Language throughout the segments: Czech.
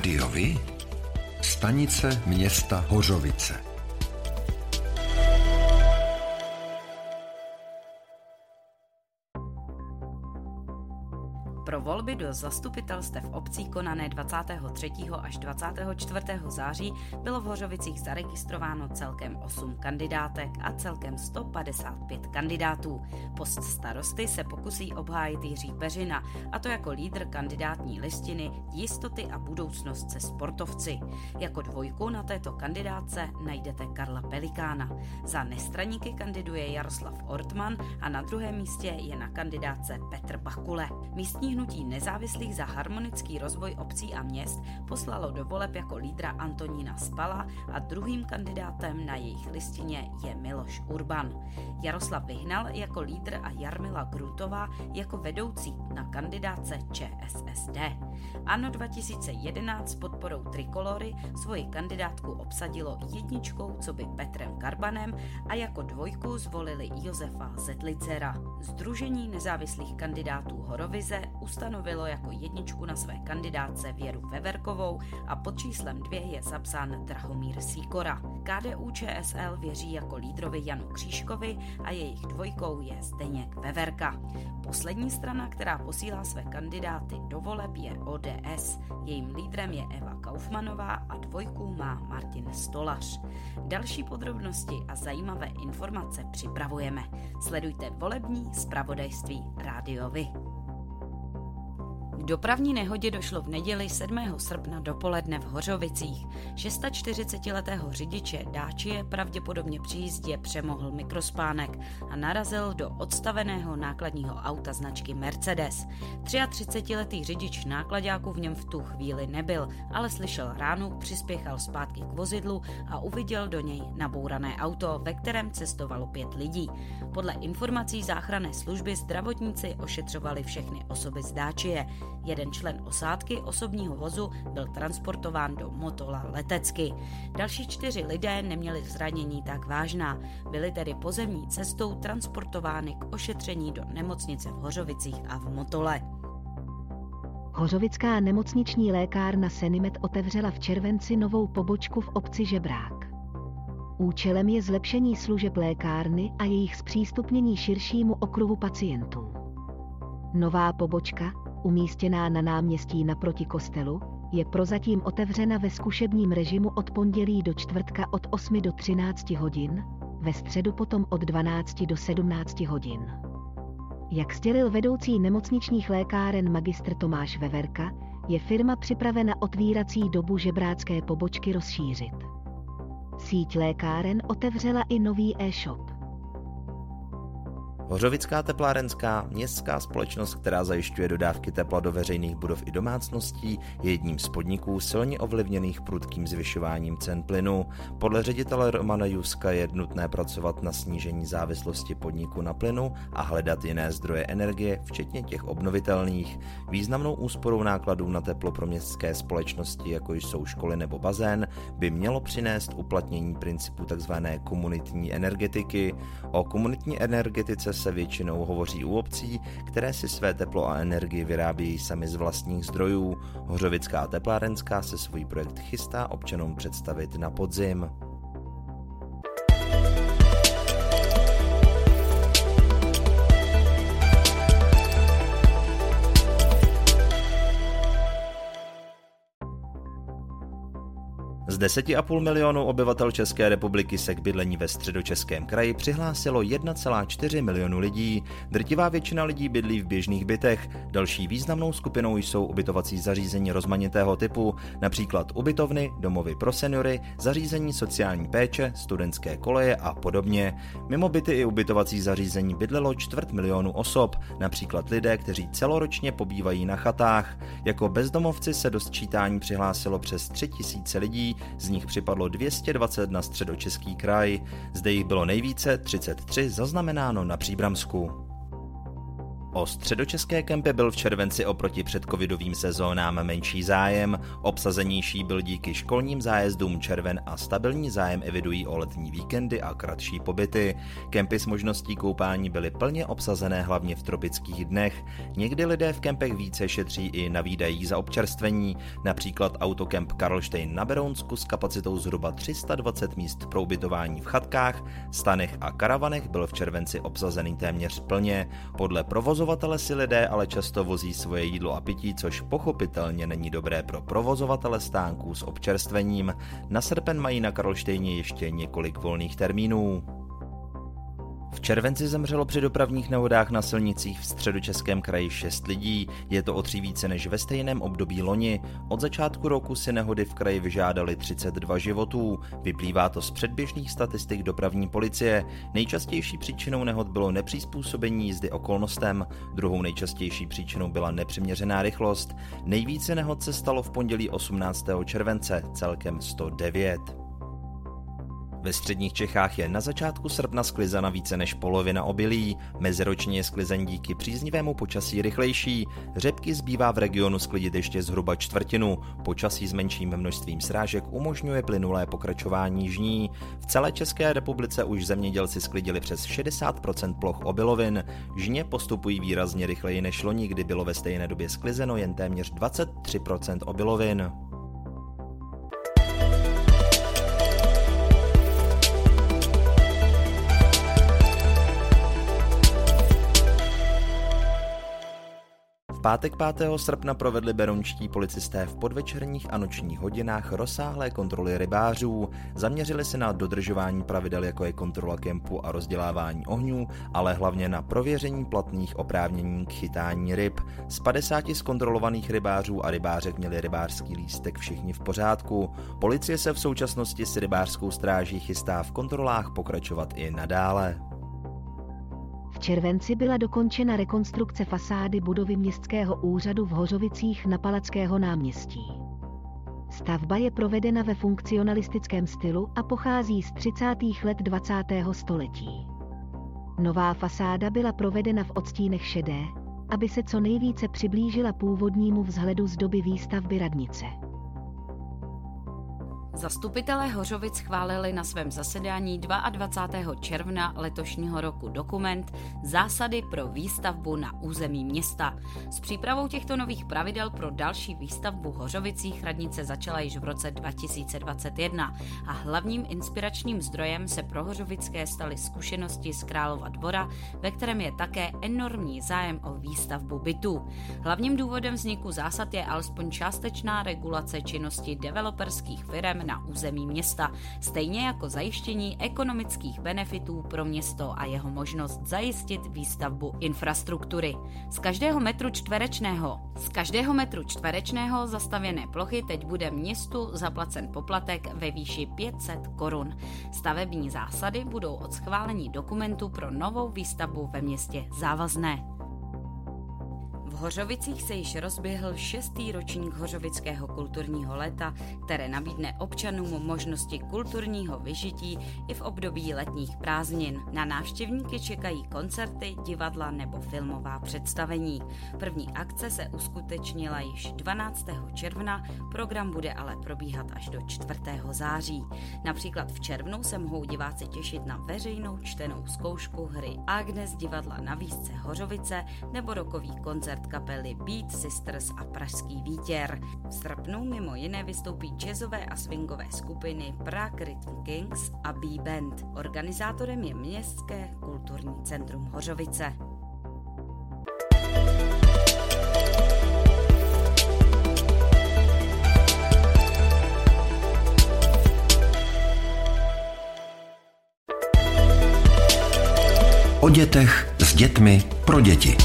Rádiovi? Stanice města Hořovice. Pro volby do zastupitelstev obcí konané 23. až 24. září bylo v Hořovicích zaregistrováno celkem 8 kandidátek a celkem 155 kandidátů. Post starosty se pokusí obhájit Jiří Peřina, a to jako lídr kandidátní listiny Jistoty a budoucnost se sportovci. Jako dvojku na této kandidátce najdete Karla Pelikána. Za nestraníky kandiduje Jaroslav Ortman a na druhém místě je na kandidáce Petr Bakule. Místní hnutí nezávislých za harmonický rozvoj obcí a měst poslalo do voleb jako lídra Antonína Spala a druhým kandidátem na jejich listině je Miloš Urban. Jaroslav Vyhnal jako lídr a Jarmila Grutová jako vedoucí na kandidáce ČSSD. Ano 2011 s podporou Trikolory svoji kandidátku obsadilo jedničkou, co by Petrem Karbanem a jako dvojku zvolili Josefa Zetlicera. Združení nezávislých kandidátů Horovize ustanovilo jako jedničku na své kandidáce Věru Veverkovou a pod číslem dvě je zapsán Drahomír Síkora. KDU ČSL věří jako lídrovi Janu Křížkovi a jejich dvojkou je Zdeněk Veverka. Poslední strana, která posílá své kandidáty do voleb je ODS. Jejím lídrem je Eva Kaufmanová a dvojku má Martin Stolař. Další podrobnosti a zajímavé informace připravujeme. Sledujte volební zpravodajství Rádiovi. K dopravní nehodě došlo v neděli 7. srpna dopoledne v Hořovicích. 640-letého řidiče Dáčie pravděpodobně při jízdě přemohl mikrospánek a narazil do odstaveného nákladního auta značky Mercedes. 33-letý řidič nákladáku v něm v tu chvíli nebyl, ale slyšel ránu, přispěchal zpátky k vozidlu a uviděl do něj nabourané auto, ve kterém cestovalo pět lidí. Podle informací záchranné služby zdravotníci ošetřovali všechny osoby z Dáčie. Jeden člen osádky osobního vozu byl transportován do Motola letecky. Další čtyři lidé neměli zranění tak vážná, byli tedy pozemní cestou transportovány k ošetření do nemocnice v Hořovicích a v Motole. Hořovická nemocniční lékárna Senimet otevřela v červenci novou pobočku v obci Žebrák. Účelem je zlepšení služeb lékárny a jejich zpřístupnění širšímu okruhu pacientů. Nová pobočka, umístěná na náměstí naproti kostelu, je prozatím otevřena ve zkušebním režimu od pondělí do čtvrtka od 8 do 13 hodin, ve středu potom od 12 do 17 hodin. Jak sdělil vedoucí nemocničních lékáren magistr Tomáš Veverka, je firma připravena otvírací dobu žebrácké pobočky rozšířit. Síť lékáren otevřela i nový e-shop. Hořovická teplárenská městská společnost, která zajišťuje dodávky tepla do veřejných budov i domácností, je jedním z podniků silně ovlivněných prudkým zvyšováním cen plynu. Podle ředitele Romana Juska je nutné pracovat na snížení závislosti podniku na plynu a hledat jiné zdroje energie, včetně těch obnovitelných. Významnou úsporou nákladů na teplo pro městské společnosti, jako jsou školy nebo bazén, by mělo přinést uplatnění principu tzv. komunitní energetiky. O komunitní energetice se většinou hovoří u obcí, které si své teplo a energii vyrábějí sami z vlastních zdrojů. Hořovická teplárenská se svůj projekt chystá občanům představit na podzim. 10,5 milionů obyvatel České republiky se k bydlení ve středočeském kraji přihlásilo 1,4 milionu lidí. Drtivá většina lidí bydlí v běžných bytech. Další významnou skupinou jsou ubytovací zařízení rozmanitého typu, například ubytovny, domovy pro seniory, zařízení sociální péče, studentské koleje a podobně. Mimo byty i ubytovací zařízení bydlelo čtvrt milionu osob, například lidé, kteří celoročně pobývají na chatách. Jako bezdomovci se do sčítání přihlásilo přes 3000 lidí, z nich připadlo 220 na středočeský kraj. Zde jich bylo nejvíce, 33, zaznamenáno na Příbramsku. O středočeské kempy byl v červenci oproti předcovidovým sezónám menší zájem, obsazenější byl díky školním zájezdům červen a stabilní zájem evidují o letní víkendy a kratší pobyty. Kempy s možností koupání byly plně obsazené hlavně v tropických dnech. Někdy lidé v kempech více šetří i na výdajích za občerstvení, například autokemp Karlštejn na Berounsku s kapacitou zhruba 320 míst pro ubytování v chatkách, stanech a karavanech byl v červenci obsazený téměř plně. Podle provozu Provozovatele si lidé ale často vozí svoje jídlo a pití, což pochopitelně není dobré pro provozovatele stánků s občerstvením. Na srpen mají na Karlštejně ještě několik volných termínů. V červenci zemřelo při dopravních nehodách na silnicích v středočeském kraji 6 lidí, je to o tři více než ve stejném období loni. Od začátku roku si nehody v kraji vyžádali 32 životů. Vyplývá to z předběžných statistik dopravní policie. Nejčastější příčinou nehod bylo nepřizpůsobení jízdy okolnostem, druhou nejčastější příčinou byla nepřiměřená rychlost. Nejvíce nehod se stalo v pondělí 18. července, celkem 109. Ve středních Čechách je na začátku srpna sklizena více než polovina obilí, meziročně je sklizeň díky příznivému počasí rychlejší, řepky zbývá v regionu sklidit ještě zhruba čtvrtinu, počasí s menším množstvím srážek umožňuje plynulé pokračování žní. V celé České republice už zemědělci sklidili přes 60% ploch obilovin, žně postupují výrazně rychleji než loni, kdy bylo ve stejné době sklizeno jen téměř 23% obilovin. Pátek 5. srpna provedli berončtí policisté v podvečerních a nočních hodinách rozsáhlé kontroly rybářů. Zaměřili se na dodržování pravidel, jako je kontrola kempu a rozdělávání ohňů, ale hlavně na prověření platných oprávnění k chytání ryb. Z 50 zkontrolovaných rybářů a rybářek měli rybářský lístek všichni v pořádku. Policie se v současnosti s rybářskou stráží chystá v kontrolách pokračovat i nadále červenci byla dokončena rekonstrukce fasády budovy městského úřadu v Hořovicích na Palackého náměstí. Stavba je provedena ve funkcionalistickém stylu a pochází z 30. let 20. století. Nová fasáda byla provedena v odstínech šedé, aby se co nejvíce přiblížila původnímu vzhledu z doby výstavby radnice. Zastupitelé Hořovic schválili na svém zasedání 22. června letošního roku dokument Zásady pro výstavbu na území města. S přípravou těchto nových pravidel pro další výstavbu Hořovicích radnice začala již v roce 2021 a hlavním inspiračním zdrojem se pro Hořovické staly zkušenosti z Králova dvora, ve kterém je také enormní zájem o výstavbu bytů. Hlavním důvodem vzniku zásad je alespoň částečná regulace činnosti developerských firm na území města, stejně jako zajištění ekonomických benefitů pro město a jeho možnost zajistit výstavbu infrastruktury. Z každého metru čtverečného, z každého metru čtverečného zastavěné plochy teď bude městu zaplacen poplatek ve výši 500 korun. Stavební zásady budou od schválení dokumentu pro novou výstavbu ve městě závazné. Hořovicích se již rozběhl šestý ročník Hořovického kulturního léta, které nabídne občanům možnosti kulturního vyžití i v období letních prázdnin. Na návštěvníky čekají koncerty, divadla nebo filmová představení. První akce se uskutečnila již 12. června, program bude ale probíhat až do 4. září. Například v červnu se mohou diváci těšit na veřejnou čtenou zkoušku hry Agnes divadla na výzce Hořovice nebo rokový koncert kapely Beat Sisters a Pražský vítěr. V srpnu mimo jiné vystoupí jazzové a swingové skupiny Prague Rhythm Kings a B-Band. Organizátorem je Městské kulturní centrum Hořovice. O dětech s dětmi pro děti.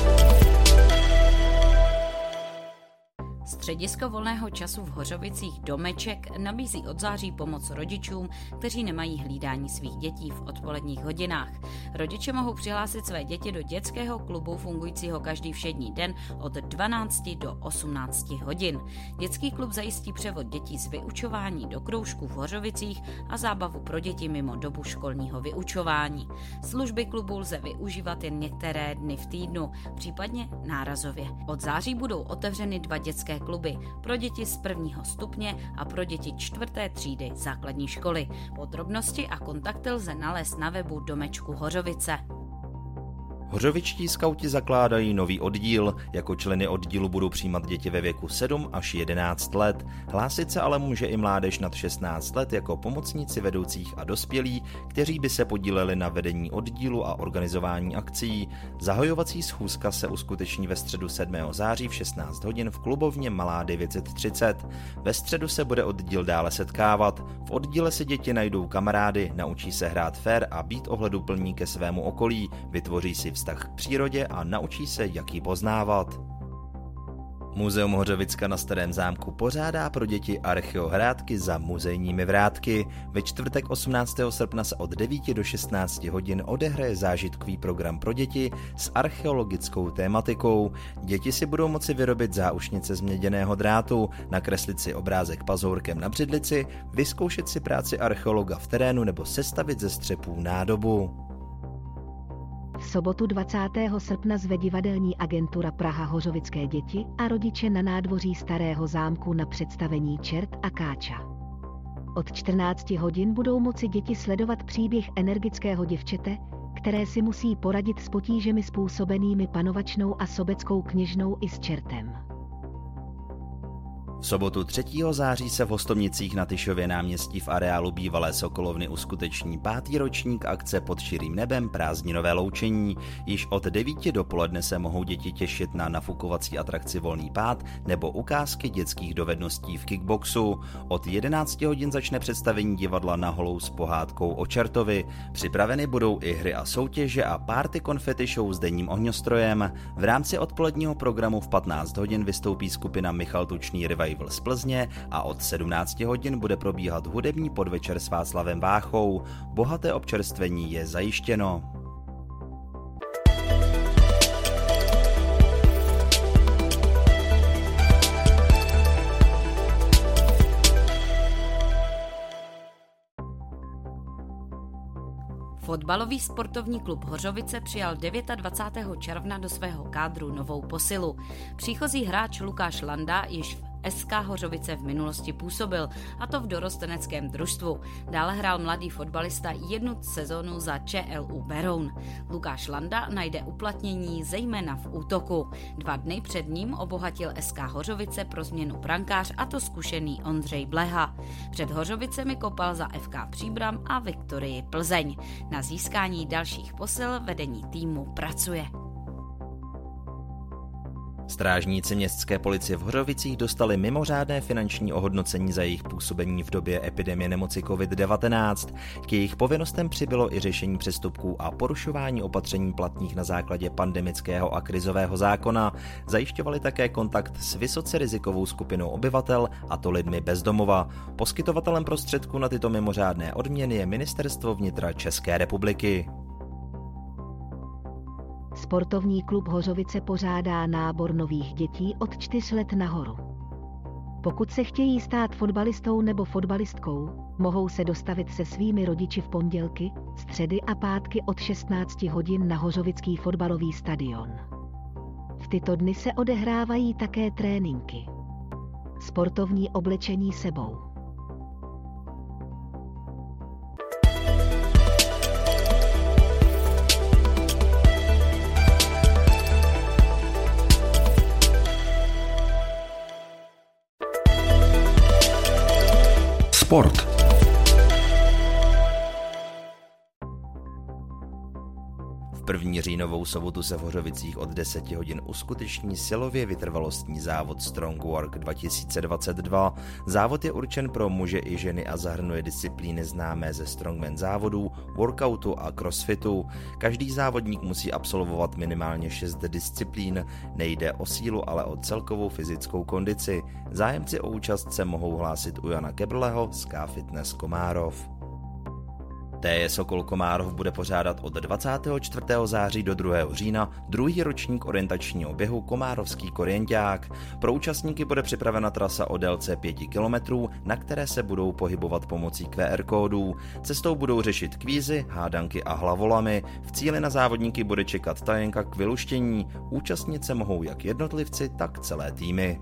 Středisko volného času v Hořovicích Domeček nabízí od září pomoc rodičům, kteří nemají hlídání svých dětí v odpoledních hodinách. Rodiče mohou přihlásit své děti do dětského klubu fungujícího každý všední den od 12 do 18 hodin. Dětský klub zajistí převod dětí z vyučování do kroužků v Hořovicích a zábavu pro děti mimo dobu školního vyučování. Služby klubu lze využívat jen některé dny v týdnu, případně nárazově. Od září budou otevřeny dva dětské kluby pro děti z prvního stupně a pro děti čtvrté třídy základní školy. Podrobnosti a kontakty lze nalézt na webu Domečku Hořovice. Hořovičtí skauti zakládají nový oddíl. Jako členy oddílu budou přijímat děti ve věku 7 až 11 let. Hlásit se ale může i mládež nad 16 let jako pomocníci vedoucích a dospělí, kteří by se podíleli na vedení oddílu a organizování akcí. Zahajovací schůzka se uskuteční ve středu 7. září v 16 hodin v klubovně Malá 930. Ve středu se bude oddíl dále setkávat. V oddíle se děti najdou kamarády, naučí se hrát fair a být ohleduplní ke svému okolí, vytvoří si vztah k přírodě a naučí se, jak ji poznávat. Muzeum Hořovicka na Starém zámku pořádá pro děti archeohrádky za muzejními vrátky. Ve čtvrtek 18. srpna se od 9 do 16 hodin odehraje zážitkový program pro děti s archeologickou tématikou. Děti si budou moci vyrobit záušnice z měděného drátu, nakreslit si obrázek pazourkem na břidlici, vyzkoušet si práci archeologa v terénu nebo sestavit ze střepů nádobu. Sobotu 20. srpna zve divadelní agentura Praha Hořovické děti a rodiče na nádvoří Starého zámku na představení Čert a Káča. Od 14 hodin budou moci děti sledovat příběh energického děvčete, které si musí poradit s potížemi způsobenými panovačnou a sobeckou kněžnou i s čertem. V sobotu 3. září se v Hostomnicích na Tyšově náměstí v areálu bývalé Sokolovny uskuteční pátý ročník akce pod širým nebem prázdninové loučení. Již od 9 dopoledne se mohou děti těšit na nafukovací atrakci Volný pád nebo ukázky dětských dovedností v kickboxu. Od 11 hodin začne představení divadla na holou s pohádkou o čertovi. Připraveny budou i hry a soutěže a párty konfety show s denním ohňostrojem. V rámci odpoledního programu v 15 hodin vystoupí skupina Michal Tučný Revival Revival z Plzně a od 17 hodin bude probíhat hudební podvečer s Václavem Váchou. Bohaté občerstvení je zajištěno. Fotbalový sportovní klub Hořovice přijal 29. června do svého kádru novou posilu. Příchozí hráč Lukáš Landa již v SK Hořovice v minulosti působil, a to v dorosteneckém družstvu. Dále hrál mladý fotbalista jednu sezonu za ČLU Beroun. Lukáš Landa najde uplatnění zejména v útoku. Dva dny před ním obohatil SK Hořovice pro změnu brankář a to zkušený Ondřej Bleha. Před Hořovicemi kopal za FK Příbram a Viktorii Plzeň. Na získání dalších posil vedení týmu pracuje. Strážníci městské policie v Hořovicích dostali mimořádné finanční ohodnocení za jejich působení v době epidemie nemoci COVID-19. K jejich povinnostem přibylo i řešení přestupků a porušování opatření platných na základě pandemického a krizového zákona. Zajišťovali také kontakt s vysoce rizikovou skupinou obyvatel, a to lidmi bez domova. Poskytovatelem prostředků na tyto mimořádné odměny je Ministerstvo vnitra České republiky. Sportovní klub Hořovice pořádá nábor nových dětí od 4 let nahoru. Pokud se chtějí stát fotbalistou nebo fotbalistkou, mohou se dostavit se svými rodiči v pondělky, středy a pátky od 16 hodin na Hořovický fotbalový stadion. V tyto dny se odehrávají také tréninky. Sportovní oblečení sebou. V první říjnovou sobotu se v Hořovicích od 10 hodin uskuteční silově vytrvalostní závod Strong Work 2022. Závod je určen pro muže i ženy a zahrnuje disciplíny známé ze strongman závodů, workoutu a crossfitu. Každý závodník musí absolvovat minimálně 6 disciplín. Nejde o sílu, ale o celkovou fyzickou kondici. Zájemci o účast se mohou hlásit u Jana Kebrleho z K Fitness Komárov. TJ Sokol Komárov bude pořádat od 24. září do 2. října druhý ročník orientačního běhu Komárovský korienták. Pro účastníky bude připravena trasa o délce 5 km, na které se budou pohybovat pomocí QR kódů. Cestou budou řešit kvízy, hádanky a hlavolamy. V cíli na závodníky bude čekat tajenka k vyluštění. Účastnit se mohou jak jednotlivci, tak celé týmy.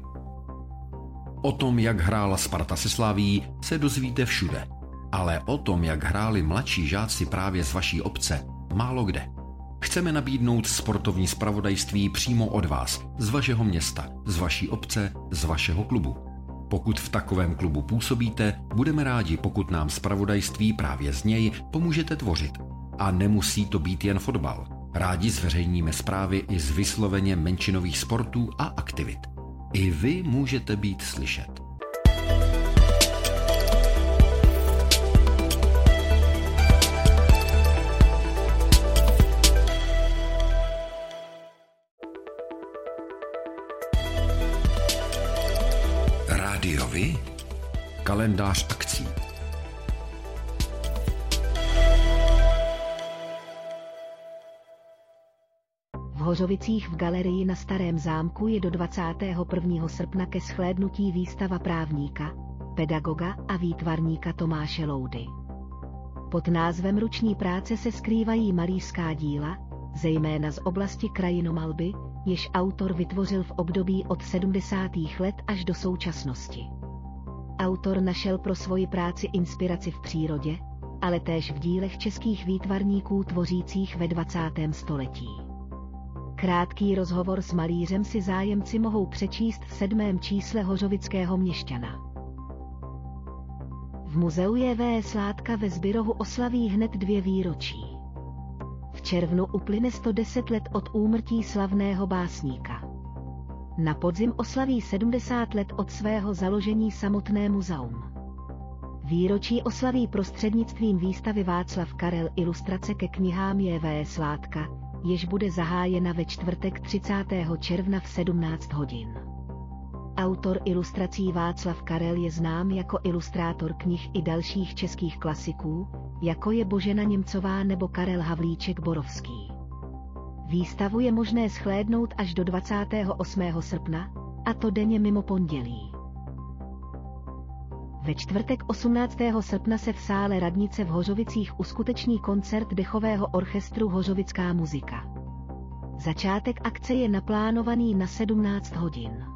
O tom, jak hrála Sparta se Slaví, se dozvíte všude ale o tom, jak hráli mladší žáci právě z vaší obce, málo kde. Chceme nabídnout sportovní spravodajství přímo od vás, z vašeho města, z vaší obce, z vašeho klubu. Pokud v takovém klubu působíte, budeme rádi, pokud nám spravodajství právě z něj pomůžete tvořit. A nemusí to být jen fotbal. Rádi zveřejníme zprávy i z vysloveně menšinových sportů a aktivit. I vy můžete být slyšet. Kalendář akcí. V Hořovicích v galerii na Starém zámku je do 21. srpna ke shlédnutí výstava právníka, pedagoga a výtvarníka Tomáše Loudy. Pod názvem Ruční práce se skrývají malířská díla, zejména z oblasti krajinomalby, jež autor vytvořil v období od 70. let až do současnosti. Autor našel pro svoji práci inspiraci v přírodě, ale též v dílech českých výtvarníků tvořících ve 20. století. Krátký rozhovor s malířem si zájemci mohou přečíst v sedmém čísle Hořovického měšťana. V muzeu je Sládka ve Zbyrohu oslaví hned dvě výročí červnu uplyne 110 let od úmrtí slavného básníka. Na podzim oslaví 70 let od svého založení samotné muzeum. Výročí oslaví prostřednictvím výstavy Václav Karel ilustrace ke knihám J.V. Sládka, jež bude zahájena ve čtvrtek 30. června v 17 hodin. Autor ilustrací Václav Karel je znám jako ilustrátor knih i dalších českých klasiků, jako je Božena Němcová nebo Karel Havlíček Borovský. Výstavu je možné schlédnout až do 28. srpna, a to denně mimo pondělí. Ve čtvrtek 18. srpna se v sále Radnice v Hořovicích uskuteční koncert dechového orchestru Hořovická muzika. Začátek akce je naplánovaný na 17 hodin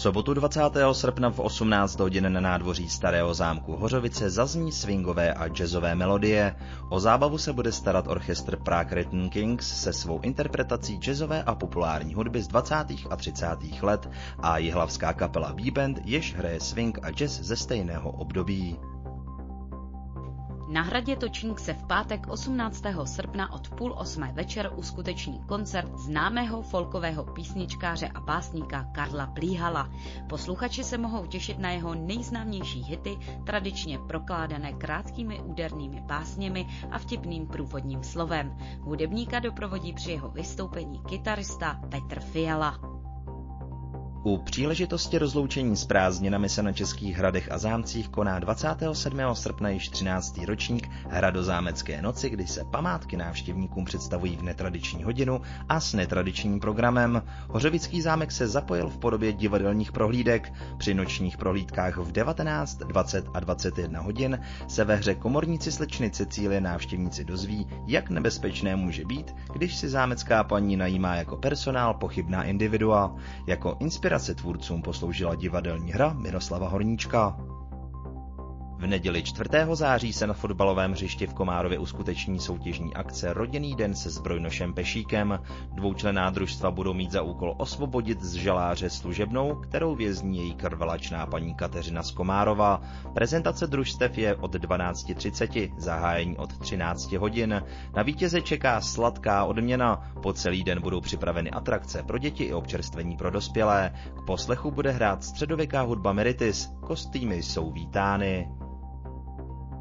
sobotu 20. srpna v 18 hodin na nádvoří Starého zámku Hořovice zazní swingové a jazzové melodie. O zábavu se bude starat orchestr Prague Rhythm Kings se svou interpretací jazzové a populární hudby z 20. a 30. let a jihlavská kapela B-Band, jež hraje swing a jazz ze stejného období. Na hradě Točník se v pátek 18. srpna od půl osmé večer uskuteční koncert známého folkového písničkáře a básníka Karla Plíhala. Posluchači se mohou těšit na jeho nejznámější hity, tradičně prokládané krátkými údernými básněmi a vtipným průvodním slovem. Hudebníka doprovodí při jeho vystoupení kytarista Petr Fiala. U příležitosti rozloučení s prázdninami se na Českých hradech a zámcích koná 27. srpna již 13. ročník Hradozámecké noci, kdy se památky návštěvníkům představují v netradiční hodinu a s netradičním programem. Hořevický zámek se zapojil v podobě divadelních prohlídek. Při nočních prohlídkách v 19, 20 a 21 hodin se ve hře Komorníci slečny Cecílie návštěvníci dozví, jak nebezpečné může být, když si zámecká paní najímá jako personál pochybná individua. Jako inspirace tvůrcům posloužila divadelní hra Miroslava Horníčka. V neděli 4. září se na fotbalovém hřišti v Komárově uskuteční soutěžní akce Rodinný den se zbrojnošem Pešíkem. Dvoučlená družstva budou mít za úkol osvobodit z žaláře služebnou, kterou vězní její krvelačná paní Kateřina z Komárova. Prezentace družstev je od 12.30, zahájení od 13 hodin. Na vítěze čeká sladká odměna. Po celý den budou připraveny atrakce pro děti i občerstvení pro dospělé. K poslechu bude hrát středověká hudba Meritis. Kostýmy jsou vítány.